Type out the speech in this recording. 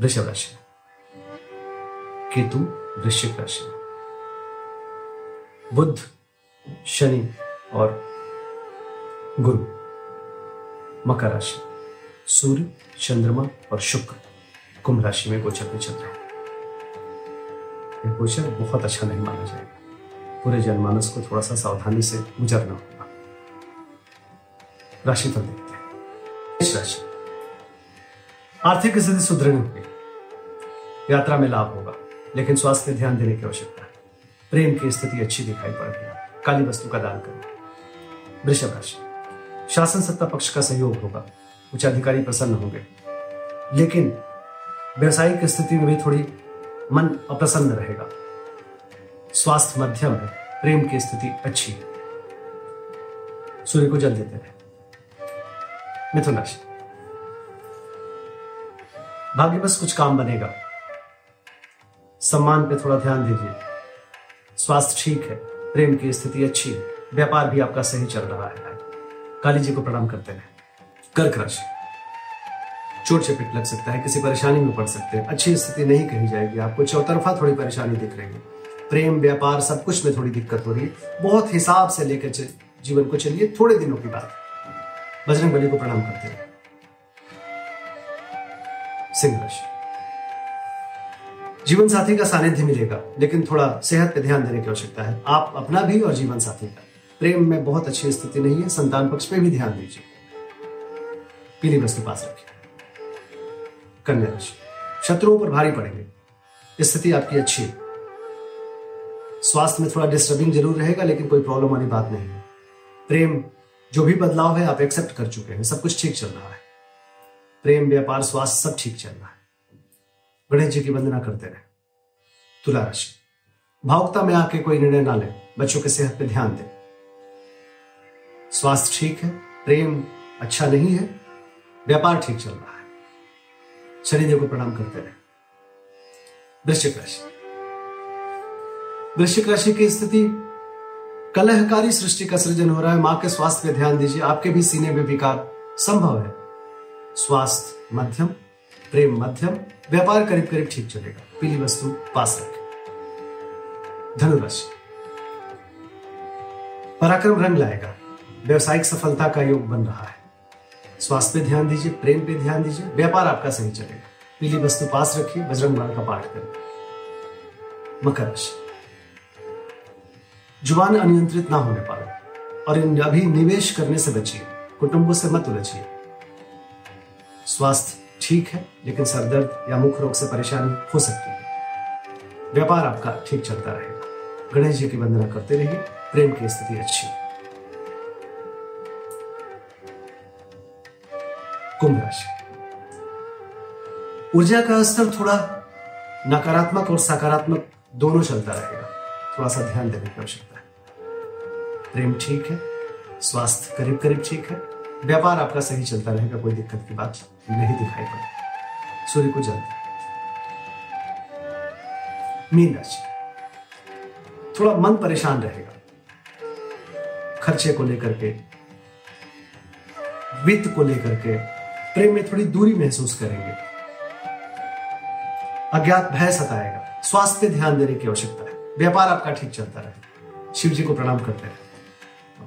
वृषभ राशि में। केतु वृश्चिक राशि में। बुध, शनि और गुरु मकर राशि सूर्य, चंद्रमा और शुक्र कुंभ राशि में गोचर में चल रहे। हैं गोचर बहुत अच्छा नहीं माना जाएगा। पूरे जनमानस को थोड़ा सा सावधानी से गुजरना होगा। राशि पर देखते हैं। इस राशि आर्थिक स्थिति सुदृढ़ होगी यात्रा में लाभ होगा, लेकिन स्वास्थ्य ध्यान देने की आवश्यकता है। प्रेम की स्थिति अच्छी दिखाई पड़ रही है। काली वस्तु का दान करें। वृषभ राशि। शासन सत्ता पक्ष का सहयोग होगा। उच्च अधिकारी प्रसन्न होंगे। लेकिन व्यवसायिक स्थिति में भी थोड़ी मन अप्रसन्न रहेगा। स्वास्थ्य मध्यम है। प्रेम की स्थिति अच्छी है। सूर्य को जल देते रहे। मिथुन राशि। भाग्य बस कुछ काम बनेगा। सम्मान पे थोड़ा ध्यान दीजिए। स्वास्थ्य ठीक है, प्रेम की स्थिति अच्छी है, व्यापार भी आपका सही चल रहा है। काली जी को प्रणाम करते रहे कर्क राशि। चोट चपेट लग सकता है, किसी परेशानी में पड़ सकते हैं। अच्छी स्थिति नहीं कही जाएगी आपको, चौतरफा थोड़ी परेशानी दिख रही है। प्रेम, व्यापार, सब कुछ में थोड़ी दिक्कत हो रही है। बहुत हिसाब से लेकर जीवन को चलिए, थोड़े दिनों की बात। बजरंग बली को प्रणाम करते रहे सिंह राशि जीवन साथी का सानिध्य मिलेगा, लेकिन थोड़ा सेहत पे ध्यान देने की आवश्यकता है। आप अपना भी और जीवन साथी का। प्रेम में बहुत अच्छी स्थिति नहीं है, संतान पक्ष पे भी ध्यान दीजिए। पीली वस्तु पास रखिए। कन्या राशि। शत्रुओं पर भारी पड़ेंगे। स्थिति आपकी अच्छी है। स्वास्थ्य में थोड़ा डिस्टर्बिंग ज़रूर रहेगा, लेकिन कोई प्रॉब्लम वाली बात नहीं है। प्रेम, जो भी बदलाव है, आप एक्सेप्ट कर चुके हैं। सब कुछ ठीक चल रहा है। प्रेम, व्यापार, स्वास्थ्य सब ठीक चल रहा है। गणेश जी की वंदना करते रहे। तुला राशि। भावुकता में आके कोई निर्णय ना ले, बच्चों के सेहत पे ध्यान दें। स्वास्थ्य ठीक है, प्रेम अच्छा नहीं है, व्यापार ठीक चल रहा है। शनिदेव को प्रणाम करते रहे। वृश्चिक राशि। वृश्चिक राशि की स्थिति, कलहकारी सृष्टि का सृजन हो रहा है। माँ के स्वास्थ्य पे ध्यान दीजिए, आपके भी सीने में विकार संभव है। स्वास्थ्य मध्यम, प्रेम मध्यम, व्यापार करीब करीब ठीक चलेगा। पीली वस्तु पास रखें। धनुराशि। पराक्रम रंग लाएगा। व्यवसायिक सफलता का योग बन रहा है। स्वास्थ्य पे ध्यान दीजिए, प्रेम पे ध्यान दीजिए, व्यापार आपका सही चलेगा। पीली वस्तु पास रखिए, बजरंग बाण का पाठ करें। मकर राशि। ज़ुबान अनियंत्रित ना होने पाए और इन अभी निवेश करने से बचिए। कुटुंबों से मत उलझिए। स्वास्थ्य ठीक है, लेकिन सरदर्द या मुख रोग से परेशानी हो सकती है। व्यापार आपका ठीक चलता रहेगा। गणेश जी की वंदना करते रहिए, प्रेम की स्थिति अच्छी कुंभ राशि। ऊर्जा का स्तर थोड़ा नकारात्मक और सकारात्मक दोनों चलता रहेगा। थोड़ा सा ध्यान देने की आवश्यकता है। प्रेम ठीक है, स्वास्थ्य करीब करीब ठीक है व्यापार आपका सही चलता रहेगा, कोई दिक्कत की बात नहीं दिखाई पड़े सूर्य को जल्द मीन राशि। थोड़ा मन परेशान रहेगा। खर्चे को लेकर के, वित्त को लेकर के प्रेम में थोड़ी दूरी महसूस करेंगे। अज्ञात भय सताएगा। स्वास्थ्य पे ध्यान देने की आवश्यकता है। व्यापार आपका ठीक चलता रहे। शिव जी को प्रणाम करते रहे।